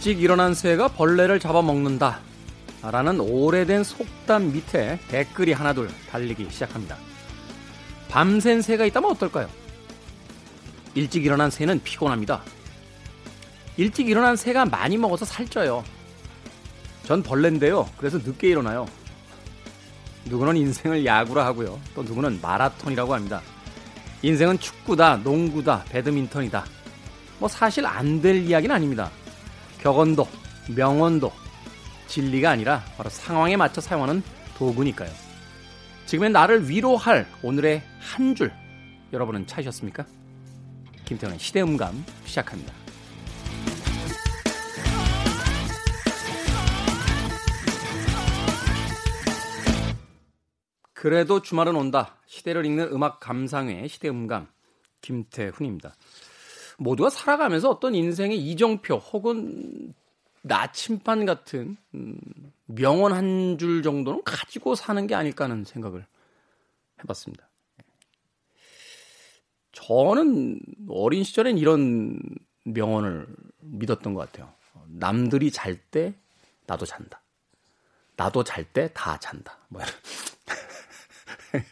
일찍 일어난 새가 벌레를 잡아먹는다. 라는 오래된 속담 밑에 댓글이 하나둘 달리기 시작합니다. 밤샌 새가 있다면 어떨까요? 일찍 일어난 새는 피곤합니다. 일찍 일어난 새가 많이 먹어서 살쪄요. 전 벌레인데요. 그래서 늦게 일어나요. 누구는 인생을 야구라 하고요. 또 누구는 마라톤이라고 합니다. 인생은 축구다, 농구다, 배드민턴이다. 뭐 사실 안 될 이야기는 아닙니다. 격언도, 명언도 진리가 아니라 바로 상황에 맞춰 사용하는 도구니까요. 지금의 나를 위로할 오늘의 한 줄 여러분은 찾으셨습니까? 김태훈의 시대음감 시작합니다. 그래도 주말은 온다. 시대를 읽는 음악 감상회 시대음감 김태훈입니다. 모두가 살아가면서 어떤 인생의 이정표 혹은 나침반 같은 음, 명언 한 줄 정도는 가지고 사는 게 아닐까 하는 생각을 해봤습니다. 저는 어린 시절엔 이런 명언을 믿었던 것 같아요. 남들이 잘 때 나도 잔다. 나도 잘 때 다 잔다. 뭐 이런.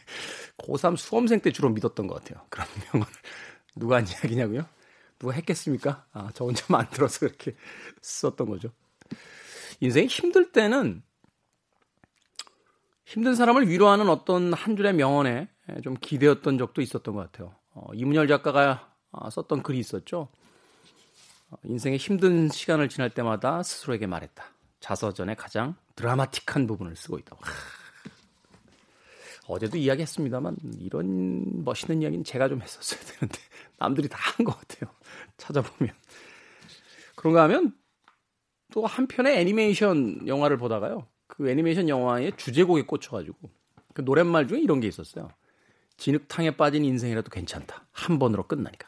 고3 수험생 때 주로 믿었던 것 같아요. 그런 명언을. 누가 한 이야기냐고요? 누가 했겠습니까? 아, 저 혼자 만들어서 그렇게 썼던 거죠. 인생이 힘들 때는 힘든 사람을 위로하는 어떤 한 줄의 명언에 좀 기대었던 적도 있었던 것 같아요. 어, 이문열 작가가 아, 썼던 글이 있었죠. 어, 인생의 힘든 시간을 지날 때마다 스스로에게 말했다. 자서전에 가장 드라마틱한 부분을 쓰고 있다. 하. 어제도 이야기했습니다만 이런 멋있는 이야기는 제가 좀 했었어야 되는데 남들이 다 한 것 같아요. 찾아보면 그런가 하면 또 한편의 애니메이션 영화를 보다가요. 그 애니메이션 영화의 주제곡에 꽂혀가지고 그 노랫말 중에 이런 게 있었어요. 진흙탕에 빠진 인생이라도 괜찮다. 한 번으로 끝나니까.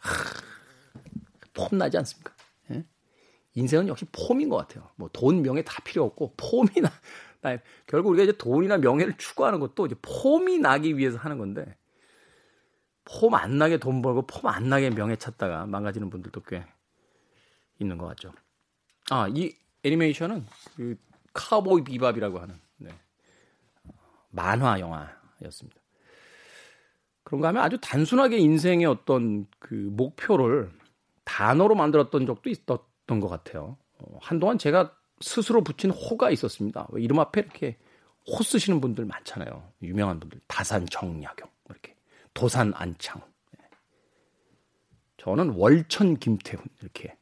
폼 나지 않습니까? 예? 인생은 역시 폼인 것 같아요. 뭐 돈, 명예 다 필요 없고 폼이나 나 결국 우리가 이제 돈이나 명예를 추구하는 것도 이제 폼이 나기 위해서 하는 건데 폼 안 나게 돈 벌고 폼 안 나게 명예 찾다가 망가지는 분들도 꽤 있는 것 같죠. 아, 이 애니메이션은 그 카우보이 비밥이라고 하는 네. 만화 영화였습니다. 그런가 하면 아주 단순하게 인생의 어떤 그 목표를 단어로 만들었던 적도 있었던 것 같아요. 어, 한동안 제가 스스로 붙인 호가 있었습니다. 이름 앞에 이렇게 호 쓰시는 분들 많잖아요. 유명한 분들. 다산 정약용, 뭐 이렇게. 도산 안창. 네. 저는 월천 김태훈, 이렇게.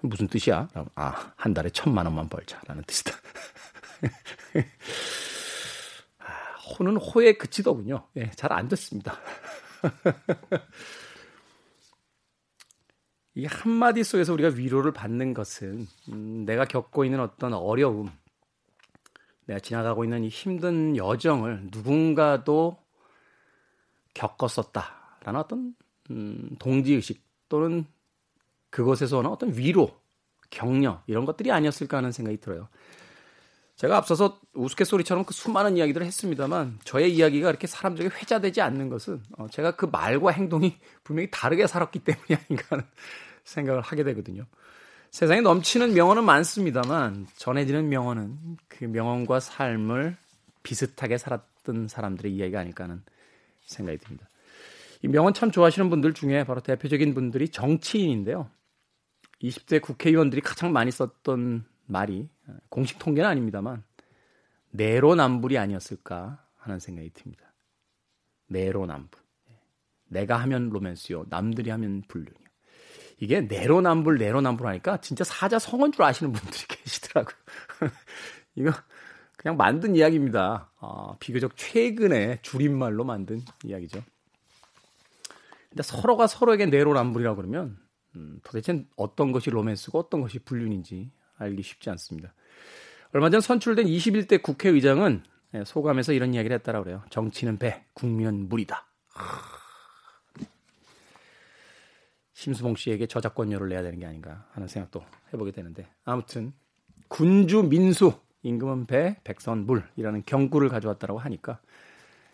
무슨 뜻이야? 아, 한 달에 천만 원만 벌자라는 뜻이다. 아, 호는 호에 그치더군요. 예, 잘안 듣습니다. 이 한마디 속에서 우리가 위로를 받는 것은 음, 내가 겪고 있는 어떤 어려움, 내가 지나가고 있는 이 힘든 여정을 누군가도 겪었었다라는 어떤 음, 동지의식 또는 그것에서 오는 어떤 위로, 격려 이런 것들이 아니었을까 하는 생각이 들어요. 제가 앞서서 우스갯소리처럼 그 수많은 이야기들을 했습니다만 저의 이야기가 이렇게 사람들에게 회자되지 않는 것은 어, 제가 그 말과 행동이 분명히 다르게 살았기 때문이 아닌가 하는 생각을 하게 되거든요. 세상에 넘치는 명언은 많습니다만 전해지는 명언은 그 명언과 삶을 비슷하게 살았던 사람들의 이야기가 아닐까 하는 생각이 듭니다. 이 명언 참 좋아하시는 분들 중에 바로 대표적인 분들이 정치인인데요. 20대 국회의원들이 가장 많이 썼던 말이 공식 통계는 아닙니다만 내로남불이 아니었을까 하는 생각이 듭니다. 내로남불. 내가 하면 로맨스요. 남들이 하면 불륜이요. 이게 내로남불 내로남불 하니까 진짜 사자 성어인 줄 아시는 분들이 계시더라고요. 이거 그냥 만든 이야기입니다. 어, 비교적 최근에 줄임말로 만든 이야기죠. 근데 서로가 서로에게 내로남불이라고 그러면 음, 도대체 어떤 것이 로맨스고 어떤 것이 불륜인지 알기 쉽지 않습니다. 얼마 전 선출된 21대 국회의장은 예, 소감에서 이런 이야기를 했다라고 그래요. 정치는 배, 국민은 물이다. 심수봉 씨에게 저작권료를 내야 되는 게 아닌가 하는 생각도 해보게 되는데 아무튼 군주 민수 임금은 배 백선 물이라는 경구를 가져왔다고 하니까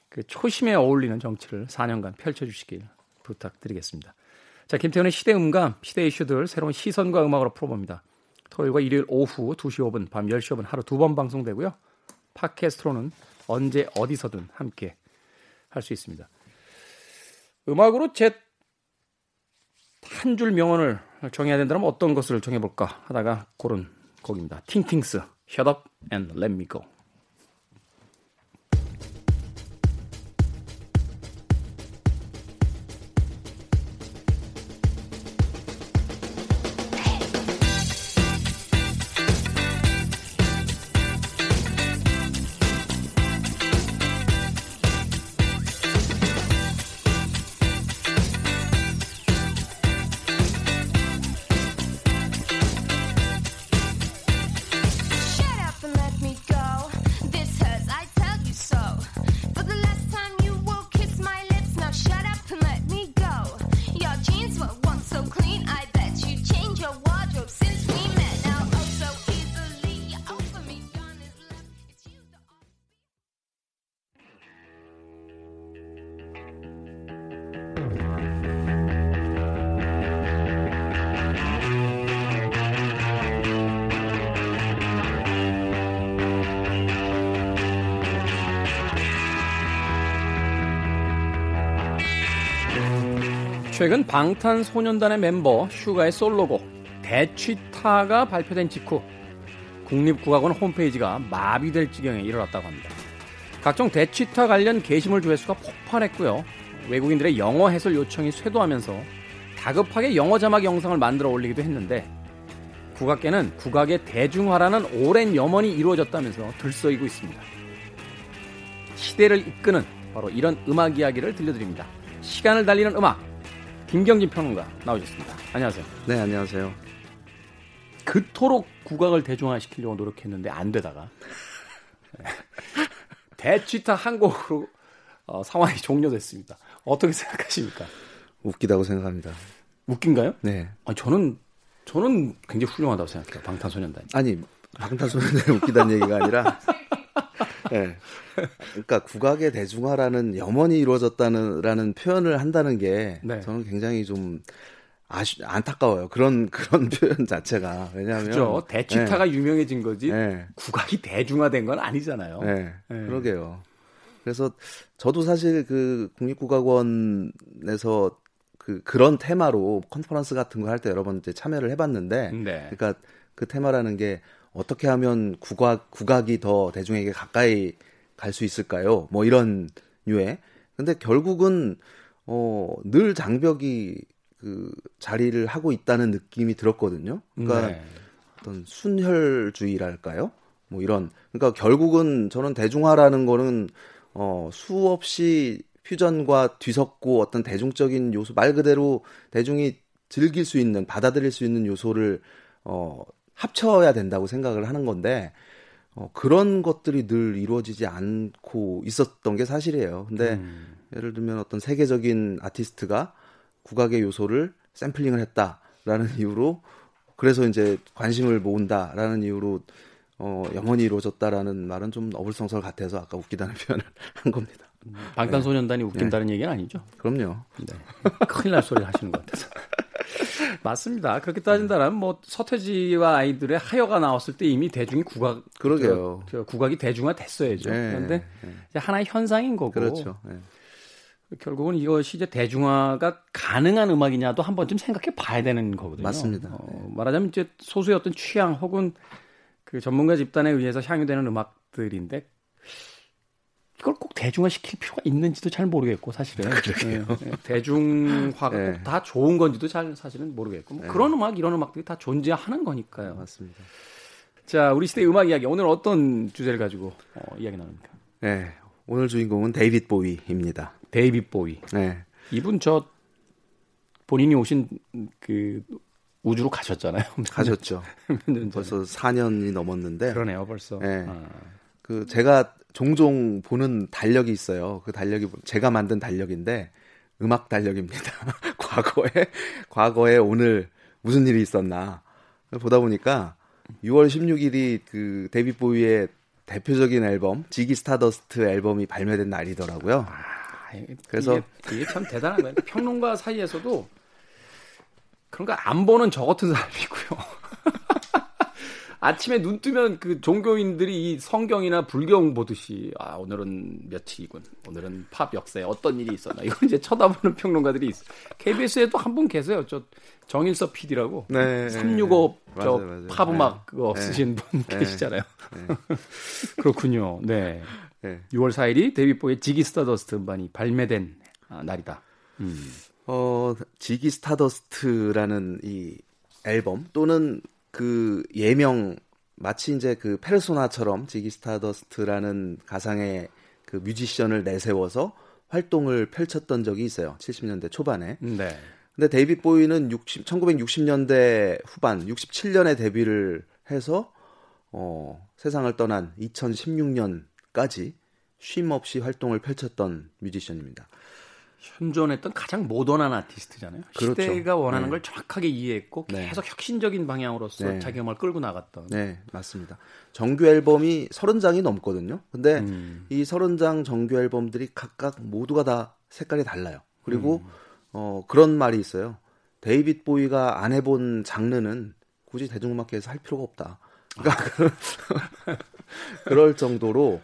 그 초심에 어울리는 정치를 4년간 펼쳐주시길 부탁드리겠습니다. 자 김태훈의 시대 음감 시대 이슈들 새로운 시선과 음악으로 풀어봅니다. 토요일과 일요일 오후 2시 5분, 밤 10시 5분 하루 두 번 방송되고요. 팟캐스트로는 언제 어디서든 함께 할 수 있습니다. 음악으로 제 한 줄 명언을 정해야 된다면 어떤 것을 정해볼까 하다가 고른 곡입니다. 팅팅스, Shut Up and Let Me Go. 최근 방탄소년단의 멤버 슈가의 솔로곡 대취타가 발표된 직후 국립국악원 홈페이지가 마비될 지경에 이르렀다고 합니다. 각종 대취타 관련 게시물 조회수가 폭발했고요. 외국인들의 영어 해설 요청이 쇄도하면서 다급하게 영어 자막 영상을 만들어 올리기도 했는데 국악계는 국악의 대중화라는 오랜 염원이 이루어졌다면서 들썩이고 있습니다. 시대를 이끄는 바로 이런 음악 이야기를 들려드립니다. 시간을 달리는 음악 김경진 평론가 나오셨습니다. 안녕하세요. 네, 안녕하세요. 그토록 국악을 대중화시키려고 노력했는데 안 되다가 대취타 한 곡으로 어, 상황이 종료됐습니다. 어떻게 생각하십니까? 웃기다고 생각합니다. 웃긴가요? 네. 아니, 저는 저는 굉장히 훌륭하다고 생각해요. 방탄소년단. 아니 방탄소년단이 웃기다는 얘기가 아니라 네. 그러니까 국악의 대중화라는 염원이 이루어졌다는 표현을 한다는 게 네. 저는 굉장히 좀 아쉬 안타까워요. 그런 그런 표현 자체가 왜냐하면 그렇죠. 대취타가 네. 유명해진 거지 네. 국악이 대중화된 건 아니잖아요. 그러게요. 그래서 저도 사실 그 국립국악원에서 그 그런 테마로 컨퍼런스 같은 거 할 때 여러 번 이제 참여를 해봤는데, 네. 그러니까 그 테마라는 게 어떻게 하면 국악 국악이 더 대중에게 가까이 갈 수 있을까요? 뭐 이런 류의. 근데 결국은 어늘 장벽이 그 자리를 하고 있다는 느낌이 들었거든요. 그러니까 네. 어떤 순혈주의랄까요? 뭐 이런. 그러니까 결국은 저는 대중화라는 거는 어 수없이 퓨전과 뒤섞고 어떤 대중적인 요소 말 그대로 대중이 즐길 수 있는 받아들일 수 있는 요소를 어 합쳐야 된다고 생각을 하는 건데 어, 그런 것들이 늘 이루어지지 않고 있었던 게 사실이에요. 근데 음. 예를 들면 어떤 세계적인 아티스트가 국악의 요소를 샘플링을 했다라는 이유로 그래서 이제 관심을 모은다라는 이유로 어, 영원히 이루어졌다라는 말은 좀 어불성설 같아서 아까 웃기다는 표현을 한 겁니다. 방탄소년단이 웃긴다는 네. 얘기는 아니죠? 그럼요. 네. 큰일 날 소리를 하시는 것 같아서. 맞습니다. 그렇게 따진다면 뭐 서태지와 아이들의 하여가 나왔을 때 이미 대중이 국악 그러게요. 저, 저 국악이 대중화 됐어야죠. 네, 그런데 네. 하나의 현상인 거고. 그렇죠. 네. 결국은 이것이 이제 대중화가 가능한 음악이냐도 한 번쯤 생각해 봐야 되는 거거든요. 맞습니다. 어, 말하자면 이제 소수의 어떤 취향 혹은 그 전문가 집단에 의해서 향유되는 음악들인데 이걸 꼭 대중화 시킬 필요가 있는지도 잘 모르겠고 사실은 네, 네, 대중화가 네. 다 좋은 건지도 잘 사실은 모르겠고 뭐 네. 그런 음악 이런 음악들이 다 존재하는 거니까요. 맞습니다. 자 우리 시대 음악 이야기 오늘 어떤 주제를 가지고 어, 이야기 나눕니까? 네 오늘 주인공은 데이빗 보위입니다. 데이빗 보위. 네 이분 저 본인이 오신 그 우주로 가셨잖아요. 가셨죠. 벌써 4년이 넘었는데. 그러네요, 벌써. 네. 아. 그 제가 종종 보는 달력이 있어요. 그 달력이 제가 만든 달력인데 음악 달력입니다. 과거에 과거에 오늘 무슨 일이 있었나 보다 보니까 6월 16일이 그 데이빗 보위의 대표적인 앨범 지기 스타더스트 앨범이 발매된 날이더라고요. 아, 그래서 이게, 이게, 참 대단한 거예요. 평론가 사이에서도 그런 거 안 보는 저 같은 사람이고요. 아침에 눈 뜨면 그 종교인들이 이 성경이나 불경 보듯이 아 오늘은 며칠이군. 오늘은 팝 역사에 어떤 일이 있었나. 이거 이제 쳐다보는 평론가들이 있어. KBS에도 한분 계세요. 저 정일서 PD라고. 네. 365일 팝 음악 네. 그거 네. 쓰신 분 네. 계시잖아요. 네. 그렇군요. 네. 네. 6월 4일이 데이빗 보위의 지기 스타더스트 음반이 발매된 아, 날이다. 음. 어, 지기 스타더스트라는 이 앨범 또는 그 예명 마치 이제 그 페르소나처럼 지기 스타더스트라는 가상의 그 뮤지션을 내세워서 활동을 펼쳤던 적이 있어요. 70년대 초반에. 네. 근데 데이빗 보위는 60, 1960년대 후반, 67년에 데뷔를 해서 어, 세상을 떠난 2016년까지 쉼 없이 활동을 펼쳤던 뮤지션입니다. 현존했던 가장 모던한 아티스트잖아요. 그렇죠. 시대가 원하는 네. 걸 정확하게 이해했고 네. 계속 혁신적인 방향으로서 네. 자기 음악을 끌고 나갔던. 네, 맞습니다. 정규 앨범이 30장이 넘거든요. 근데 음. 이 30장 정규 앨범들이 각각 모두가 다 색깔이 달라요. 그리고 음. 어, 그런 말이 있어요. 데이빗 보위가 안 해본 장르는 굳이 대중음악계에서 할 필요가 없다. 그러니까 아. 그럴 정도로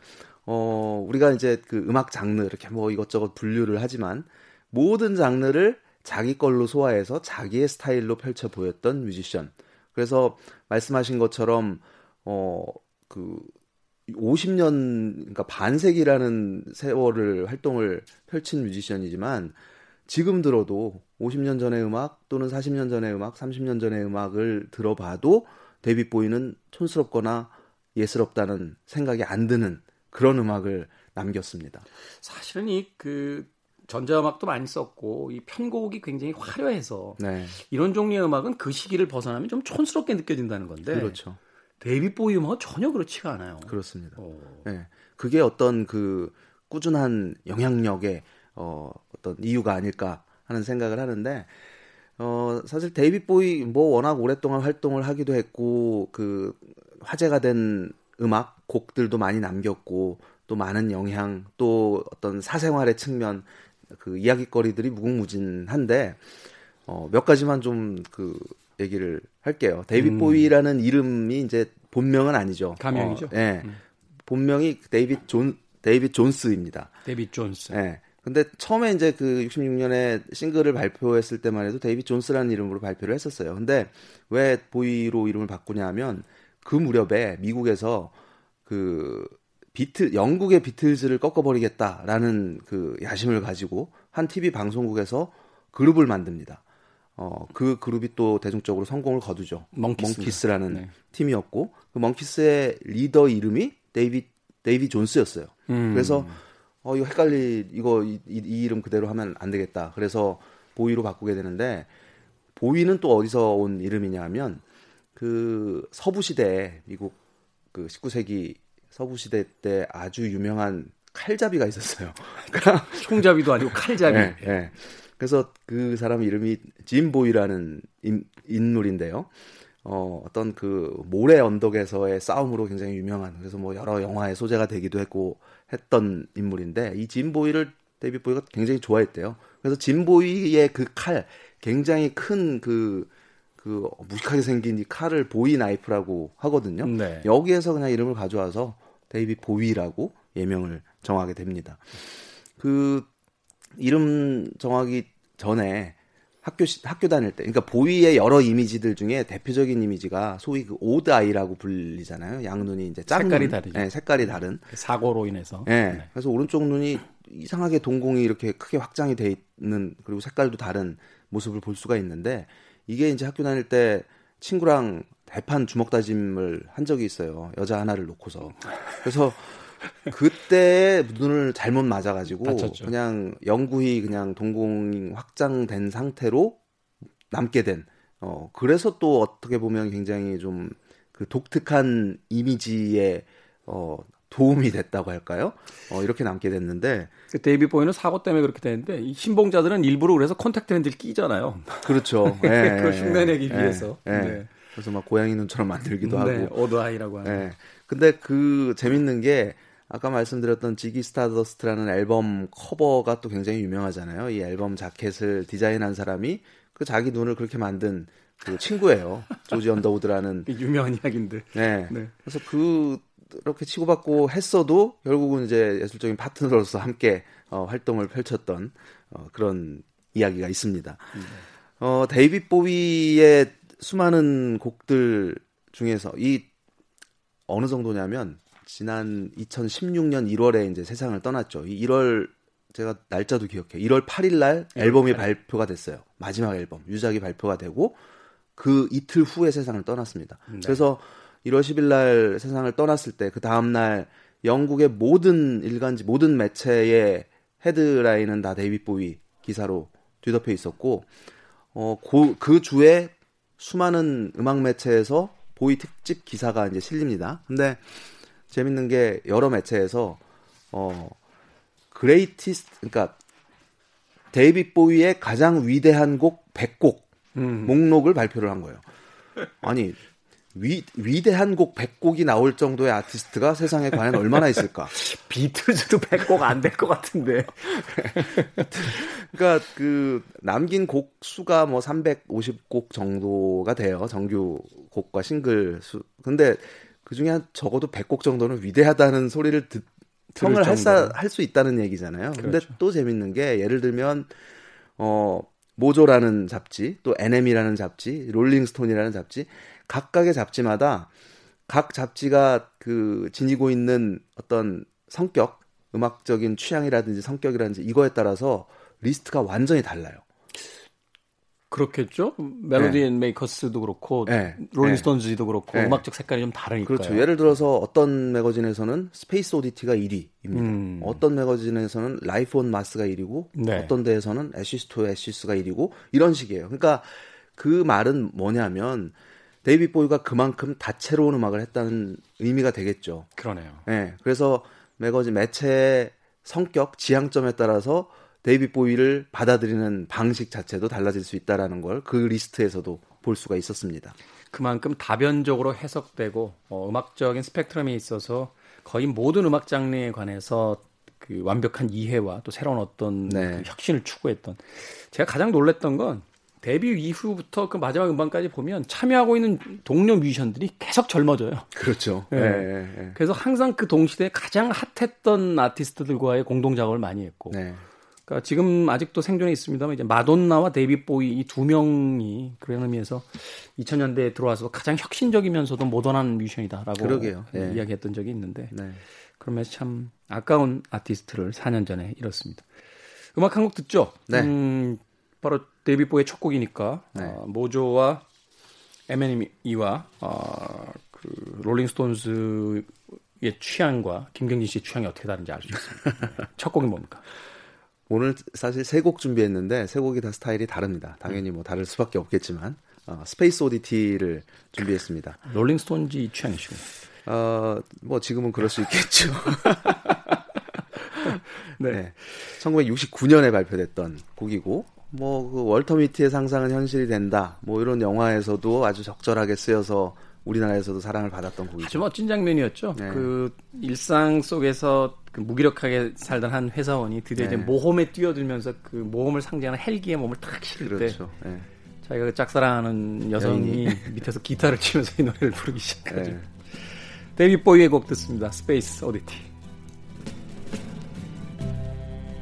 어, 우리가 이제 그 음악 장르 이렇게 뭐 이것저것 분류를 하지만 모든 장르를 자기 걸로 소화해서 자기의 스타일로 펼쳐 보였던 뮤지션. 그래서 말씀하신 것처럼 어, 그 50년 그러니까 반세기라는 세월을 활동을 펼친 뮤지션이지만 지금 들어도 50년 전의 음악 또는 40년 전의 음악, 30년 전의 음악을 들어봐도 데뷔 보이는 촌스럽거나 예스럽다는 생각이 안 드는 그런 음악을 남겼습니다. 사실은 이그 전자음악도 많이 썼고 이 편곡이 굉장히 화려해서 네. 이런 종류의 음악은 그 시기를 벗어나면 좀 촌스럽게 느껴진다는 건데 그렇죠. 데뷔 보이 음악은 전혀 그렇지가 않아요. 그렇습니다. 오. 네. 그게 어떤 그 꾸준한 영향력의 어, 어떤 이유가 아닐까 하는 생각을 하는데 어, 사실 데이빗 보위 뭐 워낙 오랫동안 활동을 하기도 했고 그 화제가 된 음악 곡들도 많이 남겼고 또 많은 영향 또 어떤 사생활의 측면 그 이야기거리들이 무궁무진한데 어, 몇 가지만 좀 그 얘기를 할게요. 데이빗 음. 보위라는 이름이 이제 본명은 아니죠. 가명이죠. 어, 예. 음. 본명이 데이빗 존 데이빗 존스입니다. 데이빗 존스. 예. 근데 처음에 이제 그 66년에 싱글을 발표했을 때만 해도 데이빗 존스라는 이름으로 발표를 했었어요. 근데 왜 보위로 이름을 바꾸냐면 그 무렵에 미국에서 그 비틀 영국의 비틀즈를 꺾어버리겠다라는 그 야심을 가지고 한 TV 방송국에서 그룹을 만듭니다. 어, 그 그룹이 또 대중적으로 성공을 거두죠. 멍키스. 라는 네. 팀이었고 그 멍키스의 리더 이름이 데이비 데이비 존스였어요. 음. 그래서 어 이거 헷갈리 이거 이, 이, 이 이름 그대로 하면 안 되겠다. 그래서 보이로 바꾸게 되는데 보이는 또 어디서 온 이름이냐면 그 서부 시대에 미국 그 19세기 서부 시대 때 아주 유명한 칼잡이가 있었어요. 그러니까 총잡이도 아니고 칼잡이. 네, 네. 그래서 그 사람 이름이 짐 보이라는 인, 인물인데요. 어, 어떤 그 모래 언덕에서의 싸움으로 굉장히 유명한 그래서 뭐 여러 영화의 소재가 되기도 했고 했던 인물인데 이 짐 보이를 데이빗 보위가 굉장히 좋아했대요. 그래서 짐 보위의 그 칼 굉장히 큰 그 그 무식하게 생긴 이 칼을 Bowie knife라고 하거든요. 네. 여기에서 그냥 이름을 가져와서 데이빗 보위라고 예명을 정하게 됩니다. 그 이름 정하기 전에 학교 학교 다닐 때, 그러니까 보위의 여러 이미지들 중에 대표적인 이미지가 소위 그 odd eye라고 불리잖아요. 양눈이 이제 짠 색깔이 다르죠. 네, 색깔이 다른 그 사고로 인해서. 네, 네. 그래서 오른쪽 눈이 이상하게 동공이 이렇게 크게 확장이 돼 있는 그리고 색깔도 다른 모습을 볼 수가 있는데 이게 이제 학교 다닐 때 친구랑 대판 주먹 다짐을 한 적이 있어요. 여자 하나를 놓고서. 그래서 그때 눈을 잘못 맞아가지고 다쳤죠. 그냥 영구히 그냥 동공 확장된 상태로 남게 된. 어 그래서 또 어떻게 보면 굉장히 좀 그 독특한 이미지에 어 도움이 됐다고 할까요? 어, 이렇게 남게 됐는데. 그 데이빗 보위는 사고 때문에 그렇게 되는데, 이 신봉자들은 일부러 그래서 콘택트 렌즈를 끼잖아요. 그렇죠. 네, 그걸 흉내내기 네, 위해서. 네. 네. 그래서 막 고양이 눈처럼 만들기도 네, 하고. odd eye라고 하는. 네. 근데 그 재밌는 게, 아까 말씀드렸던 Ziggy Stardust라는 앨범 커버가 또 굉장히 유명하잖아요. 이 앨범 자켓을 디자인한 사람이 그 자기 눈을 그렇게 만든 그 친구예요. 조지 언더우드라는 유명한 이야기인데. 네. 네. 그래서 그 이렇게 치고받고 했어도 결국은 이제 예술적인 파트너로서 함께 어, 활동을 펼쳤던 어, 그런 이야기가 있습니다. 음. 어, 데이빗 보위의 수많은 곡들 중에서 이 어느 정도냐면 지난 2016년 1월에 이제 세상을 떠났죠. 이 1월 제가 날짜도 기억해요. 1월 8일 날 앨범이 발표가 됐어요. 마지막 앨범 유작이 발표가 되고 그 이틀 후에 세상을 떠났습니다. 네. 그래서 1월 10일 날 세상을 떠났을 때 그 다음 날 영국의 모든 일간지 모든 매체의 헤드라인은 다 데이빗 보위 기사로 뒤덮여 있었고 어, 고, 그 주에 수많은 음악 매체에서 보위 특집 기사가 이제 실립니다. 근데 재밌는 게 여러 매체에서 어 greatest 그러니까 데이빗 보이의 가장 위대한 곡 100곡 음. 목록을 발표를 한 거예요. 아니 위, 위대한 곡 100곡이 나올 정도의 아티스트가 세상에 과연 얼마나 있을까? 비틀즈도 100곡 안 될 것 같은데. 그러니까 그 남긴 곡 수가 뭐 350곡 정도가 돼요. 정규 곡과 싱글 수. 근데 그 중에 한 적어도 100곡 정도는 위대하다는 소리를 듣, 평을 할 수 있다는 얘기잖아요. 그렇죠. 근데 또 재밌는 게 예를 들면 어 모조라는 잡지, 또 NME라는 잡지, 롤링스톤이라는 잡지 각각의 잡지마다 각 잡지가 그 지니고 있는 어떤 성격, 음악적인 취향이라든지 성격이라든지 이거에 따라서 리스트가 완전히 달라요. 그렇겠죠. 멜로디 앤 네. 메이커스도 그렇고 네. 롤링스톤즈도 그렇고 네. 음악적 색깔이 좀 다르니까. 그렇죠. 예를 들어서 어떤 매거진에서는 Space Oddity가 1위입니다. 음. 어떤 매거진에서는 Life on Mars가 1위고 네. 어떤 데에서는 Ashes to Ashes가 1위고 이런 식이에요. 그러니까 그 말은 뭐냐면 데이빗 보위가 그만큼 다채로운 음악을 했다는 의미가 되겠죠. 그러네요. 네, 그래서 매거진 매체의 성격, 지향점에 따라서 데이빗 보위를 받아들이는 방식 자체도 달라질 수 있다라는 걸 그 리스트에서도 볼 수가 있었습니다. 그만큼 다변적으로 해석되고 어, 음악적인 스펙트럼에 있어서 거의 모든 음악 장르에 관해서 그 완벽한 이해와 또 새로운 어떤 네. 그 혁신을 추구했던 제가 가장 놀랬던 건 데뷔 이후부터 그 마지막 음반까지 보면 참여하고 있는 동료 뮤지션들이 계속 젊어져요. 그렇죠. 네. 네, 네. 그래서 항상 그 동시대에 가장 핫했던 아티스트들과의 공동 작업을 많이 했고. 네. 그러니까 지금 아직도 생존해 있습니다만 이제 마돈나와 데이빗 보위 이 두 명이 그런 의미에서 2000년대에 들어와서 가장 혁신적이면서도 모던한 뮤지션이다라고 그러게요. 네. 이야기했던 적이 있는데 네. 그러면서 참 아까운 아티스트를 4년 전에 잃었습니다. 음악 한 곡 듣죠? 네. 음, 바로 데이빗 보위의 첫 곡이니까 네. 어, 모조와 NME와 어, 그 롤링스톤즈의 취향과 김경진 씨의 취향이 어떻게 다른지 알 수 있습니다. 첫 곡이 뭡니까? 오늘 사실 세 곡 준비했는데 세 곡이 다 스타일이 다릅니다. 당연히 뭐 다를 수밖에 없겠지만 어, Space Oddity를 준비했습니다. 롤링스톤즈 취향이시고. 어, 뭐 지금은 그럴 수 있겠죠. 네. 네. 1969년에 발표됐던 곡이고 뭐 그 월터 미티의 상상은 현실이 된다. 뭐 이런 영화에서도 아주 적절하게 쓰여서 우리나라에서도 사랑을 받았던 곡이죠. 아주 멋진 장면이었죠. 네. 그 일상 속에서 그 무기력하게 살던 한 회사원이 드디어 네. 이제 모험에 뛰어들면서 그 모험을 상징하는 헬기에 몸을 탁 실을 그렇죠. 때 네. 자기가 그 짝사랑하는 여성이 밑에서 기타를 치면서 이 노래를 부르기 시작하죠. 네. 데이비 보이의 곡 듣습니다. 스페이스 오디티.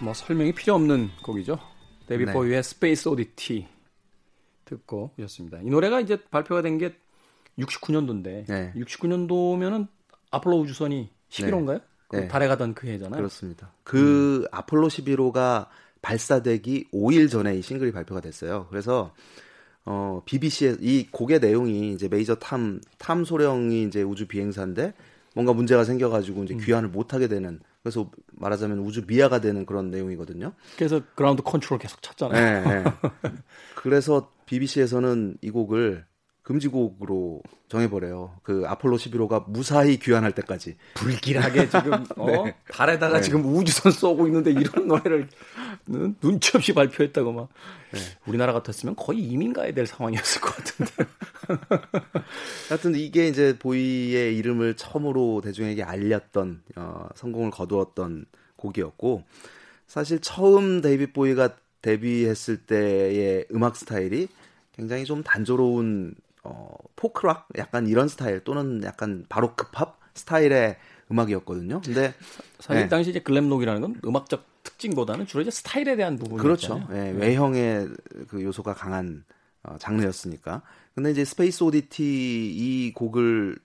뭐 설명이 필요 없는 곡이죠. 데이빗 네. 보위의 Space Oddity 듣고 오셨습니다. 이 노래가 이제 발표가 된 게 69년도인데 네. 69년도면은 아폴로 우주선이 11호인가요? 그 네. 달에 가던 그 해잖아요. 그렇습니다. 그 음. 아폴로 11호가 발사되기 5일 전에 이 싱글이 발표가 됐어요. 그래서 어 BBC의 이 곡의 내용이 이제 Major Tom 탐소령이 이제 우주 비행사인데 뭔가 문제가 생겨가지고 이제 음. 귀환을 못하게 되는 그래서 말하자면 우주 미아가 되는 그런 내용이거든요. 그래서 ground control 계속 찾잖아요. 네, 네. 그래서 BBC에서는 이 곡을 금지곡으로 정해버려요. 그 아폴로 11호가 무사히 귀환할 때까지. 불길하게 지금 어? 네. 달에다가 네. 지금 우주선 쏘고 있는데 이런 노래를 눈치 없이 발표했다고 막. 네. 우리나라 같았으면 거의 이민 가야 될 상황이었을 것 같은데. 하여튼 이게 이제 보위의 이름을 처음으로 대중에게 알렸던 어, 성공을 거두었던 곡이었고 사실 처음 데이빗 보위가 데뷔했을 때의 음악 스타일이 굉장히 좀 단조로운 어, 포크락 약간 이런 스타일 또는 약간 바로크 팝 스타일의 음악이었거든요. 근데 사실 네. 당시 이제 glam rock이라는 건 음악적 특징보다는 주로 이제 스타일에 대한 부분이죠. 그렇죠. 네, 외형의 그 요소가 강한 어, 장르였으니까. 근데 이제 Space Oddity 이 곡을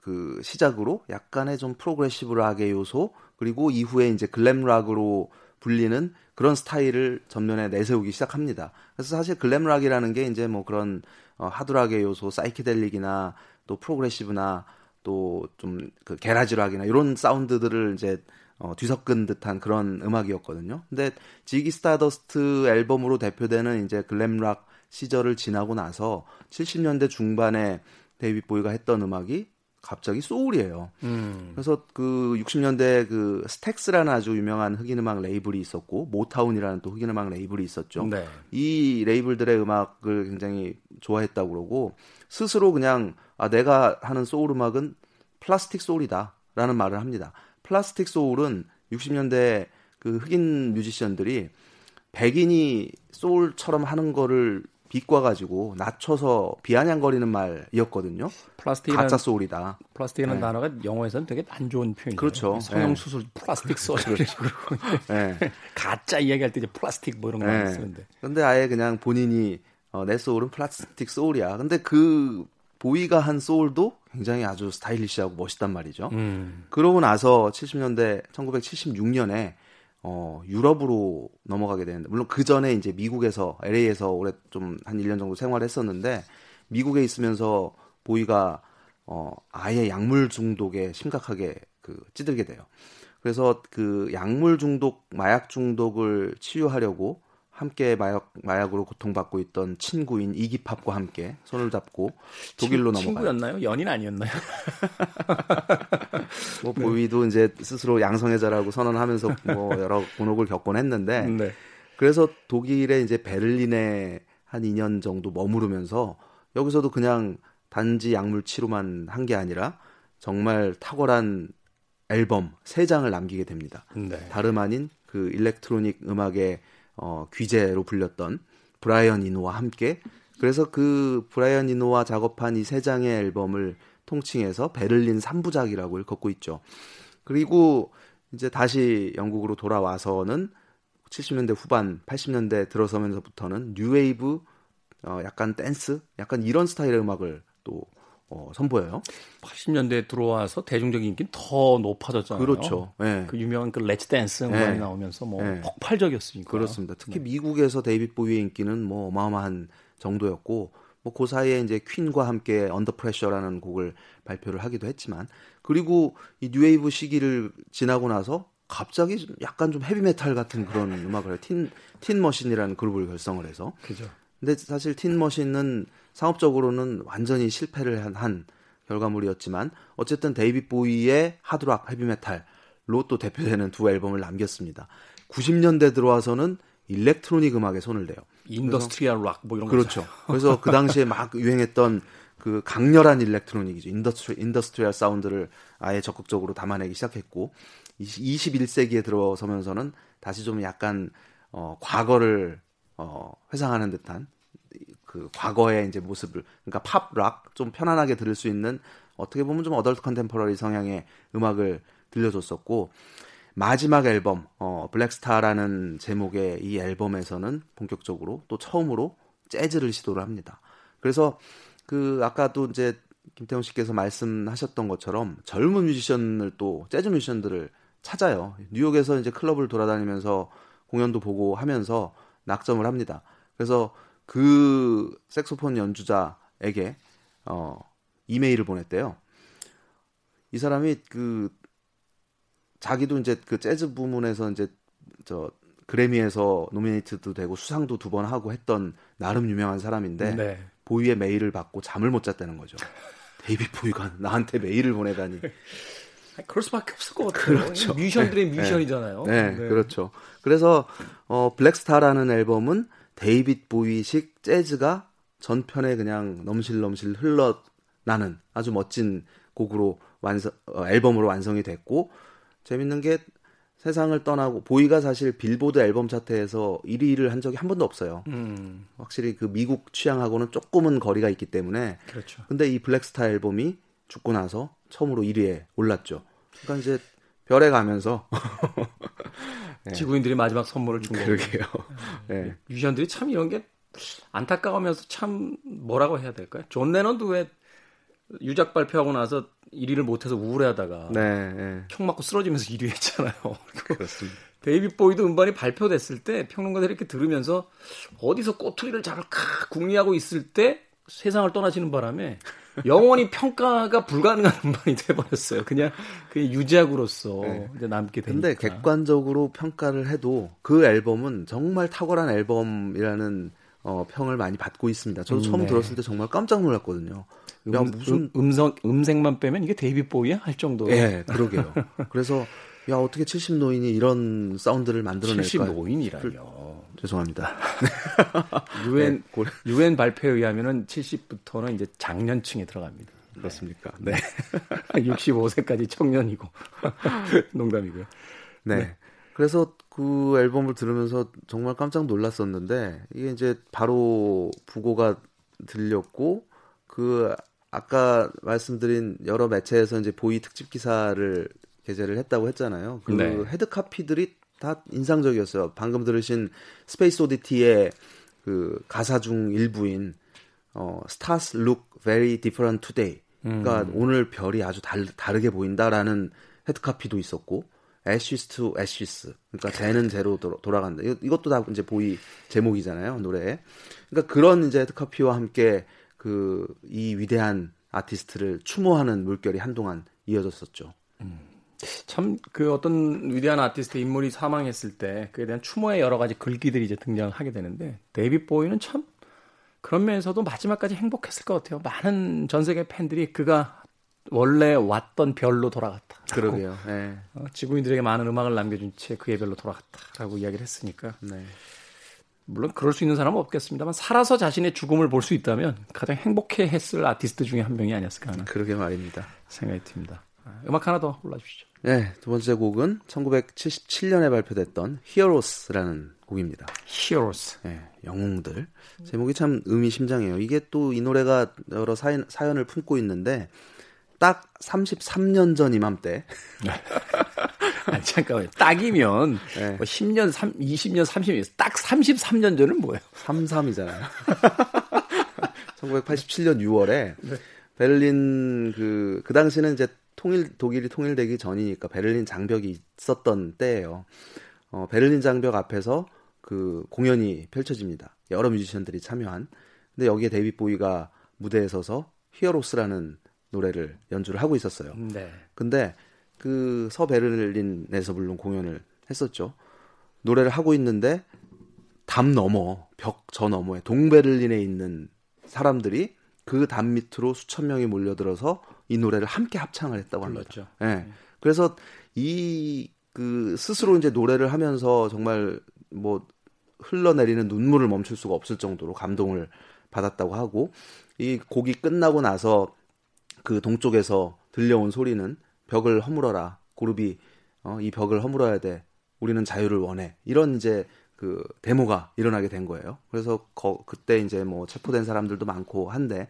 그 시작으로 약간의 좀 progressive rock의 요소 그리고 이후에 이제 glam rock으로 불리는 그런 스타일을 전면에 내세우기 시작합니다. 그래서 사실 glam rock이라는 게 이제 뭐 그런 어, 하드락의 요소, 사이키델릭이나 또 progressive나 또 좀 그 garage rock이나 이런 사운드들을 이제 어, 뒤섞은 듯한 그런 음악이었거든요. 근데 Ziggy Stardust 앨범으로 대표되는 이제 glam rock 시절을 지나고 나서 70년대 중반에 데이빗 보이가 했던 음악이 갑자기 소울이에요. 음. 그래서 그 60년대 그 Stax라는 아주 유명한 흑인 음악 레이블이 있었고 Motown이라는 또 흑인 음악 레이블이 있었죠. 네. 이 레이블들의 음악을 굉장히 좋아했다고 그러고 스스로 그냥 아 내가 하는 소울 음악은 플라스틱 소울이다라는 말을 합니다. 플라스틱 소울은 60년대 그 흑인 뮤지션들이 백인이 소울처럼 하는 거를 비꼬아가지고 낮춰서 비아냥거리는 말이었거든요. 플라스틱 가짜 소울이다. 플라스틱이라는 네. 단어가 영어에서는 되게 안 좋은 표현이에요. 그렇죠. 성형 수술 네. plastic surgery 그렇죠. 네. 가짜 이야기할 때 이제 플라스틱 뭐 이런 거 네. 많이 쓰는데. 근데 아예 그냥 본인이 어, 내 소울은 플라스틱 소울이야. 근데 그 보이가 한 소울도 굉장히 아주 스타일리시하고 멋있단 말이죠. 음. 그러고 나서 70년대 1976년에 어, 유럽으로 넘어가게 되는데 물론 그 전에 이제 미국에서 LA에서 오래 좀 한 1년 정도 생활했었는데 미국에 있으면서 보이가 어, 아예 약물 중독에 심각하게 그 찌들게 돼요. 그래서 그 약물 중독, 마약 중독을 치유하려고 함께 마약 마약으로 고통받고 있던 친구인 이기팝과 함께 손을 잡고 독일로 넘어가요. 친구였나요? 연인 아니었나요? 뭐 네. 보이도 이제 스스로 양성애자라고 선언하면서 뭐 여러 곤혹을 겪곤 했는데 네. 그래서 독일의 이제 베를린에 한 2년 정도 머무르면서 여기서도 그냥 단지 약물 치료만 한 게 아니라 정말 탁월한 앨범 3장을 남기게 됩니다. 네. 다름 아닌 그 일렉트로닉 음악의 어, 귀재로 불렸던 브라이언 이노와 함께 그래서 그 브라이언 이노와 작업한 이 세 장의 앨범을 통칭해서 베를린 3부작이라고 일컫고 있죠. 그리고 이제 다시 영국으로 돌아와서는 70년대 후반, 80년대 들어서면서부터는 뉴웨이브, 어, 약간 댄스, 약간 이런 스타일의 음악을 또 어, 선보여요. 80년대에 들어와서 대중적인 인기는 더 높아졌잖아요. 그렇죠. 네. 그 유명한 그 Let's Dance 음악이 네. 나오면서 뭐 네. 폭발적이었으니까. 그렇습니다. 특히 네. 미국에서 데이빗 보이의 인기는 뭐 어마어마한 정도였고 뭐그 사이에 이제 퀸과 함께 Under Pressure라는 곡을 발표를 하기도 했지만 그리고 이 뉴웨이브 시기를 지나고 나서 갑자기 약간 좀 헤비메탈 같은 그런 음악을. Tin, Tin Machine이라는 그룹을 결성을 해서. 그죠. 근데 사실 Tin Machine은 상업적으로는 완전히 실패를 한, 한 결과물이었지만 어쨌든 데이빗 보이의 하드락 헤비메탈로 또 대표되는 두 앨범을 남겼습니다. 90년대 들어와서는 electronic 음악에 손을 대요. industrial rock 뭐 이런 그렇죠. 그래서 그 당시에 막 유행했던 그 강렬한 electronic이죠. industry, industrial 사운드를 아예 적극적으로 담아내기 시작했고 21세기에 들어서면서는 다시 좀 약간 어 과거를 어 회상하는 듯한 그 과거의 이제 모습을 그러니까 pop rock 좀 편안하게 들을 수 있는 어떻게 보면 좀 adult contemporary 성향의 음악을 들려줬었고 마지막 앨범 어 블랙스타라는 제목의 이 앨범에서는 본격적으로 또 처음으로 재즈를 시도를 합니다. 그래서 그 아까도 이제 김태훈 씨께서 말씀하셨던 것처럼 젊은 뮤지션을 또 재즈 뮤지션들을 찾아요. 뉴욕에서 이제 클럽을 돌아다니면서 공연도 보고 하면서 낙점을 합니다. 그래서 그 색소폰 연주자에게 어 이메일을 보냈대요. 이 사람이 그 자기도 이제 그 재즈 부문에서 이제 저 그래미에서 노미네이트도 되고 수상도 두 번 하고 했던 나름 유명한 사람인데 네. 보이의 메일을 받고 잠을 못 잤다는 거죠. 데이비 보이가 나한테 메일을 보내다니. 그럴 수밖에 없을 것 같아요. 그렇죠. 뮤지션들의 네. 뮤지션이잖아요. 네. 네. 그렇죠. 그래서 어 Blackstar라는 앨범은 데이빗 보이식 재즈가 전편에 그냥 넘실넘실 흘러나는 아주 멋진 곡으로 완성 어, 앨범으로 완성이 됐고 재밌는 게 세상을 떠나고 보이가 사실 빌보드 앨범 차트에서 1위를 한 적이 한 번도 없어요. 음. 확실히 그 미국 취향하고는 조금은 거리가 있기 때문에. 그렇죠. 근데 이 Blackstar 앨범이 죽고 나서 처음으로 1위에 올랐죠. 그러니까 이제 별에 가면서 네. 지구인들이 마지막 선물을 준 거예요. 그러게요. 네. 뮤지션들이 참 이런 게 안타까우면서 참 뭐라고 해야 될까요? 존 레넌도 왜 유작 발표하고 나서 1위를 못해서 우울해하다가 네, 네. 총 맞고 쓰러지면서 1위 했잖아요. 그렇습니다. 데이비 보이도 음반이 발표됐을 때 평론가들이 이렇게 들으면서 어디서 꼬투리를 잡을까 궁리하고 있을 때 세상을 떠나시는 바람에 영원히 평가가 불가능한 음반이 돼버렸어요. 그냥 그 유작으로서 네. 이제 남게 되니까. 근데 객관적으로 평가를 해도 그 앨범은 정말 탁월한 앨범이라는 어, 평을 많이 받고 있습니다. 저도 음, 처음 네. 들었을 때 정말 깜짝 놀랐거든요. 야, 음, 무슨 음, 성 음색만 빼면 이게 데이비 보이야 할 정도. 예, 그러게요. 그래서 야 어떻게 70 노인이 이런 사운드를 만들어낼까? 70 노인이라뇨. 죄송합니다. 유엔 네, 유엔 발표에 의하면은 70부터는 이제 장년층에 들어갑니다. 그렇습니까? 네. 65세까지 청년이고 농담이고요. 네. 네. 그래서 그 앨범을 들으면서 정말 깜짝 놀랐었는데 이게 이제 바로 부고가 들렸고 그 아까 말씀드린 여러 매체에서 이제 보이 특집 기사를 게재를 했다고 했잖아요. 그 네. 헤드 카피들이 다 인상적이었어요. 방금 들으신 Space Oddity의 그 가사 중 일부인 어 Stars look very different today. 그러니까 음. 오늘 별이 아주 달, 다르게 보인다라는 헤드 카피도 있었고 Ashes to Ashes. 그러니까 재는 재로 돌아간다. 이것도 다 이제 보이 제목이잖아요, 노래에. 그러니까 그런 이제 헤드 카피와 함께 그 이 위대한 아티스트를 추모하는 물결이 한동안 이어졌었죠. 음. 참 그 어떤 위대한 아티스트 인물이 사망했을 때 그에 대한 추모의 여러 가지 글귀들이 이제 등장하게 되는데 데이빗 보이는 참 그런 면에서도 마지막까지 행복했을 것 같아요. 많은 전 세계 팬들이 그가 원래 왔던 별로 돌아갔다. 그러게요. 네. 어, 지구인들에게 많은 음악을 남겨준 채 그의 별로 돌아갔다라고 이야기를 했으니까. 네. 물론 그럴 수 있는 사람은 없겠습니다만 살아서 자신의 죽음을 볼 수 있다면 가장 행복해했을 아티스트 중에 한 명이 아니었을까 하는. 그러게 말입니다. 생각이 듭니다. 아, 음악 하나 더 골라주시죠. 네, 두 번째 곡은 1977년에 발표됐던 Heroes라는 곡입니다. Heroes. 네, 영웅들. 제목이 참 의미심장해요. 이게 또 이 노래가 여러 사연, 사연을 품고 있는데 딱 33년 전 이맘때. 아니, 잠깐만요. 딱이면 네. 뭐 10년, 3, 20년, 30년, 딱 33년 전은 뭐예요? 33이잖아요. 1987년 6월에 네. 베를린 그, 그 당시는 이제 통일, 독일이 통일되기 전이니까 베를린 장벽이 있었던 때예요. 어, 베를린 장벽 앞에서 그 공연이 펼쳐집니다. 여러 뮤지션들이 참여한. 근데 여기에 데이빗 보이가 무대에 서서 Heroes라는 노래를 연주를 하고 있었어요. 네. 근데 그 서베를린에서 부른 공연을 했었죠. 노래를 하고 있는데 담 너머 벽 저 너머에 동베를린에 있는 사람들이 그 담 밑으로 수천 명이 몰려들어서 이 노래를 함께 합창을 했다고 합니다. 예. 네. 그래서 이 그 스스로 이제 노래를 하면서 정말 뭐 흘러내리는 눈물을 멈출 수가 없을 정도로 감동을 받았다고 하고 이 곡이 끝나고 나서 그 동쪽에서 들려온 소리는 벽을 허물어라. 그룹이 어, 이 벽을 허물어야 돼. 우리는 자유를 원해. 이런 이제 그 데모가 일어나게 된 거예요. 그래서 거, 그때 이제 뭐 체포된 사람들도 많고 한데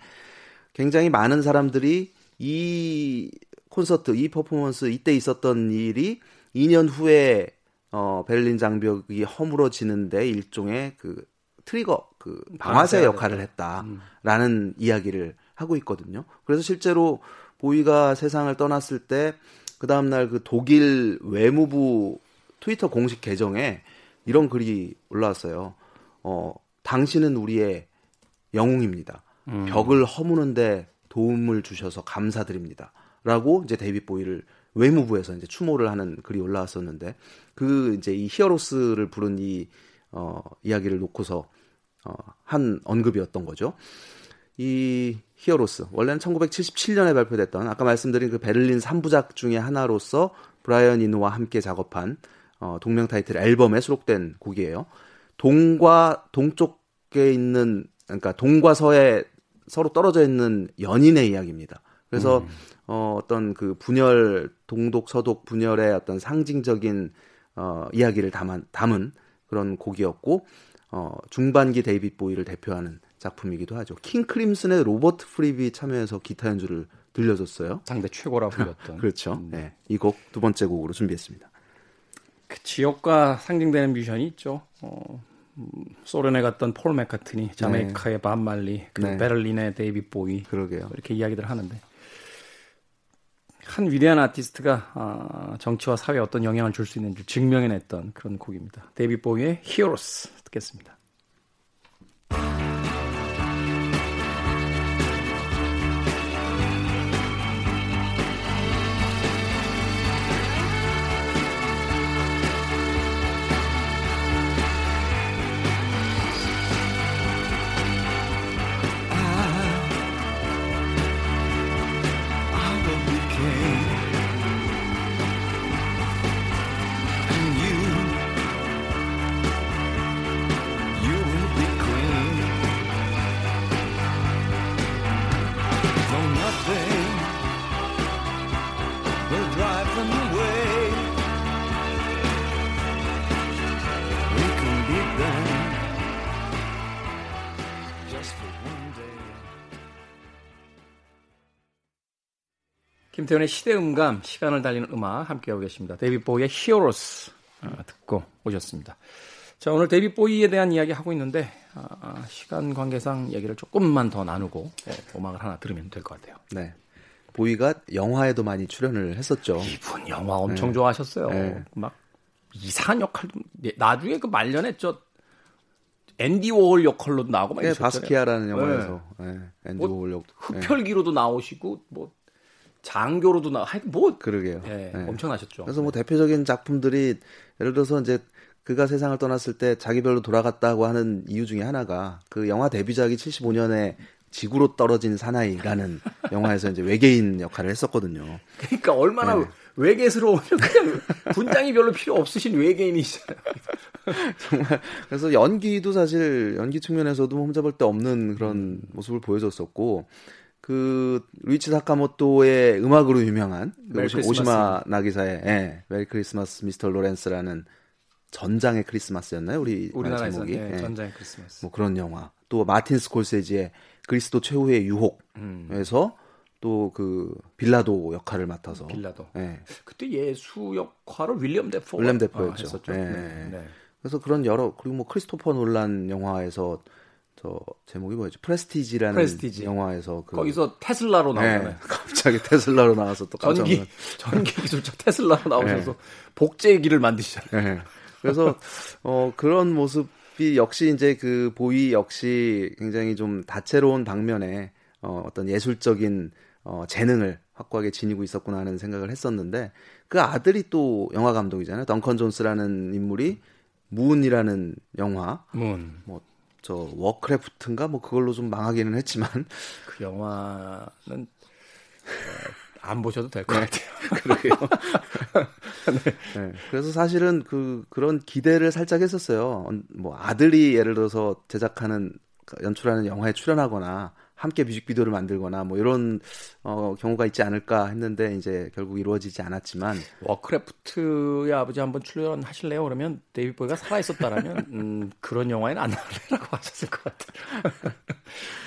굉장히 많은 사람들이 이 콘서트, 이 퍼포먼스 이때 있었던 일이 2년 후에 어 베를린 장벽이 허물어지는데 일종의 그 트리거 그 방아쇠 역할을 했다라는 음. 이야기를 하고 있거든요. 그래서 실제로 보이가 세상을 떠났을 때 그 다음 날 그 독일 외무부 트위터 공식 계정에 이런 글이 올라왔어요. 어, 당신은 우리의 영웅입니다. 음. 벽을 허무는데 도움을 주셔서 감사드립니다. 라고 이제 데이비 보이를 외무부에서 이제 추모를 하는 글이 올라왔었는데 그 이제 이 Heroes를 부른 이 어, 이야기를 놓고서 어, 한 언급이었던 거죠. 이 Heroes 원래는 1977년에 발표됐던 아까 말씀드린 그 베를린 3부작 중에 하나로서 브라이언 이노와 함께 작업한 어, 동명 타이틀 앨범에 수록된 곡이에요. 동과 동쪽에 있는 그러니까 동과 서에 서로 떨어져 있는 연인의 이야기입니다. 그래서 음. 어, 어떤 그 분열 동독 서독 분열의 어떤 상징적인 어, 이야기를 담은, 담은 그런 곡이었고 어, 중반기 데이빗 보이를 대표하는 작품이기도 하죠. 킹 크림슨의 로버트 프립이 참여해서 기타 연주를 들려줬어요. 당대 최고라고 불렸던. 그렇죠. 음. 네, 이 곡 두 번째 곡으로 준비했습니다. 그 지역과 상징되는 뮤지션이 있죠. 어, 음, 소련에 갔던 폴 맥카트니, 자메이카의 네. 밥 말리, 그 네. 베를린의 데이빗 보이. 그러게요. 이렇게 이야기들 하는데 한 위대한 아티스트가 아, 정치와 사회에 어떤 영향을 줄 수 있는지 증명해냈던 그런 곡입니다. 데이빗 보이의 Heroes 듣겠습니다. 김태훈의 시대음감, 시간을 달리는 음악 함께하고 계십니다. 데이비 보이의 Heroes 어, 듣고 오셨습니다. 자, 오늘 데이비 보이에 대한 이야기 하고 있는데 아, 시간 관계상 얘기를 조금만 더 나누고 네, 음악을 하나 들으면 될 것 같아요. 네. 보이가 영화에도 많이 출연을 했었죠. 이분 영화 엄청 네. 좋아하셨어요. 네. 막 이상한 역할도 나중에 그 말년에 저 앤디 워홀 역할로 나오고 막 네, 바스키아라는 영화에서 네. 네. 앤디 뭐 워홀 역 흡혈기로도 나오시고 뭐 장교로도 나, 하여튼 뭐. 그러게요. 예, 네. 엄청나셨죠. 그래서 뭐 대표적인 작품들이 예를 들어서 이제 그가 세상을 떠났을 때 자기별로 돌아갔다고 하는 이유 중에 하나가 그 영화 데뷔작이 75년에 지구로 떨어진 사나이라는 영화에서 이제 외계인 역할을 했었거든요. 그러니까 얼마나 네. 외계스러우면 그냥 분장이 별로 필요 없으신 외계인이시잖아요. 정말 그래서 연기도 사실 연기 측면에서도 흠잡을 데 없는 그런 모습을 보여줬었고 그 류이치 사카모토의 음악으로 유명한 그 오시마 나기사의 예, Merry Christmas Mr. Lawrence라는 전장의 크리스마스였나요? 우리 우리나라에서 제목이 예, 예. 전장의 크리스마스. 뭐 그런 영화. 또 마틴 스콜세지의 그리스도 최후의 유혹에서 음. 또 그 빌라도 역할을 맡아서 빌라도. 예. 그때 예수 역할을 윌리엄 데포 윌리엄 데포였죠. 아, 예. 네, 네. 그래서 그런 여러 그리고 뭐 크리스토퍼 놀란 영화에서 저 제목이 뭐였죠? 프레스티지라는 프레스티지. 영화에서 그 거기서 테슬라로 네, 나오잖아요. 네, 갑자기 테슬라로 나와서 또 전기 전기 기술자 테슬라로 나오셔서 네. 복제의 길을 만드시잖아요. 네. 그래서 어 그런 모습이 역시 이제 그 보이 역시 굉장히 좀 다채로운 방면에 어 어떤 예술적인 어 재능을 확고하게 지니고 있었구나 하는 생각을 했었는데 그 아들이 또 영화 감독이잖아요. 덩컨 존스라는 인물이 문이라는 영화 문. 뭐 저 워크래프트인가 뭐 그걸로 좀 망하기는 했지만 그 영화는 어, 안 보셔도 될것 네. 같아요. 그러게요. 네. 네. 그래서 사실은 그 그런 기대를 살짝 했었어요. 뭐 아들이 예를 들어서 제작하는 연출하는 영화에 출연하거나 함께 뮤직비디오를 만들거나 뭐 이런 어, 경우가 있지 않을까 했는데 이제 결국 이루어지지 않았지만 워크래프트의 아버지 한번 출연하실래요? 그러면 데이비 보이가 살아 있었다라면 음, 그런 영화에는 안 나올래라고 하셨을 것 같아요.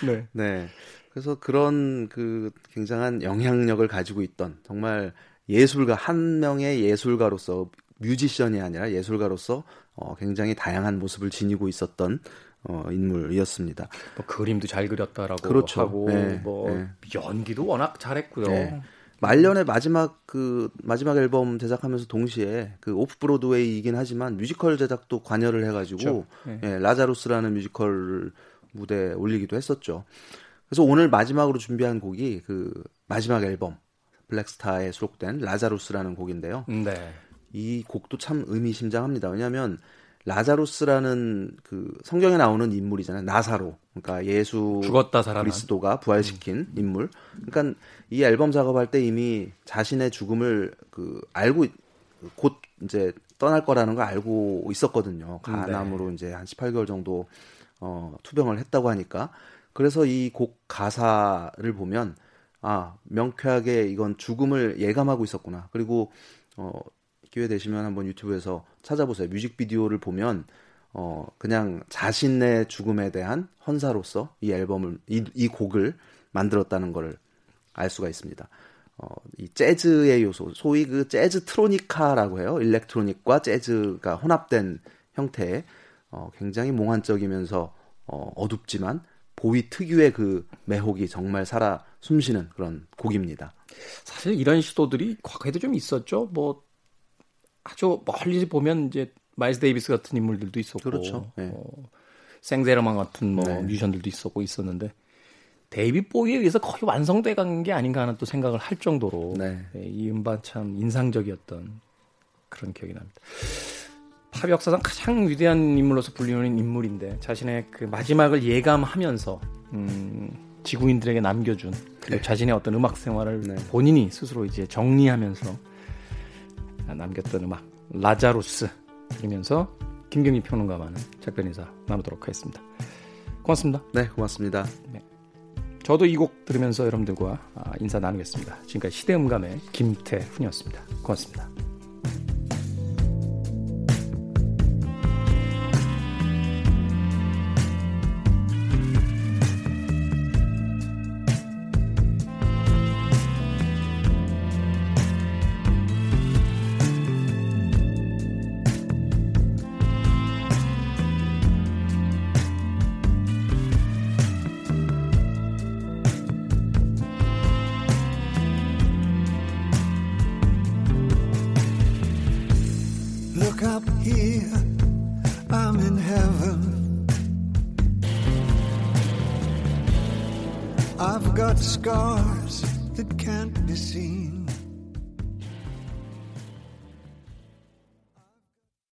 네. 네. 그래서 그런 그 굉장한 영향력을 가지고 있던 정말 예술가 한 명의 예술가로서 뮤지션이 아니라 예술가로서 어, 굉장히 다양한 모습을 지니고 있었던 어, 인물이었습니다. 뭐 그림도 잘 그렸다라고 그렇죠. 하고 네, 뭐 네. 연기도 워낙 잘했고요. 네. 말년에 마지막 그 마지막 앨범 제작하면서 동시에 그 off Broadway이긴 하지만 뮤지컬 제작도 관여를 해가지고 그렇죠. 네. 예, 라자루스라는 뮤지컬 무대에 올리기도 했었죠. 그래서 오늘 마지막으로 준비한 곡이 그 마지막 앨범 Blackstar에 수록된 라자루스라는 곡인데요. 네. 이 곡도 참 의미심장합니다. 왜냐하면 라자루스라는 그 성경에 나오는 인물이잖아요. 나사로. 그러니까 예수 죽었다 살아난 그리스도가 부활시킨 음. 인물. 그러니까 이 앨범 작업할 때 이미 자신의 죽음을 그 알고 곧 이제 떠날 거라는 걸 알고 있었거든요. 간암으로 네. 이제 한 18개월 정도 어 투병을 했다고 하니까 그래서 이 곡 가사를 보면 아, 명쾌하게 이건 죽음을 예감하고 있었구나. 그리고 어 기회 되시면 한번 유튜브에서 찾아보세요. 뮤직비디오를 보면 어 그냥 자신의 죽음에 대한 헌사로서 이 앨범을 이, 이 곡을 만들었다는 것을 알 수가 있습니다. 어, 이 재즈의 요소, 소위 그 재즈 트로니카라고 해요. 일렉트로닉과 재즈가 혼합된 형태의 어, 굉장히 몽환적이면서 어, 어둡지만 보위 특유의 그 매혹이 정말 살아 숨쉬는 그런 곡입니다. 사실 이런 시도들이 과거에도 좀 있었죠. 뭐 아주 멀리 보면 이제 마일스 데이비스 같은 인물들도 있었고, 그렇죠. 네. 어, 생제르만 같은 뭐 네. 뮤지션들도 있었고 있었는데 데이비 보이에 의해서 거의 완성돼 간 게 아닌가 하는 또 생각을 할 정도로 네. 네, 이 음반 참 인상적이었던 그런 기억이 납니다. 팝 역사상 가장 위대한 인물로서 불리는 인물인데 자신의 그 마지막을 예감하면서 음, 지구인들에게 남겨준 그리고 네. 자신의 어떤 음악 생활을 네. 본인이 스스로 이제 정리하면서 남겼던 음악 라자루스 들으면서 김경희 평론가와는 작별 인사 나누도록 하겠습니다. 고맙습니다. 네, 고맙습니다. 네. 저도 이 곡 들으면서 여러분들과 아, 인사 나누겠습니다. 지금까지 시대음감의 김태훈이었습니다. 고맙습니다.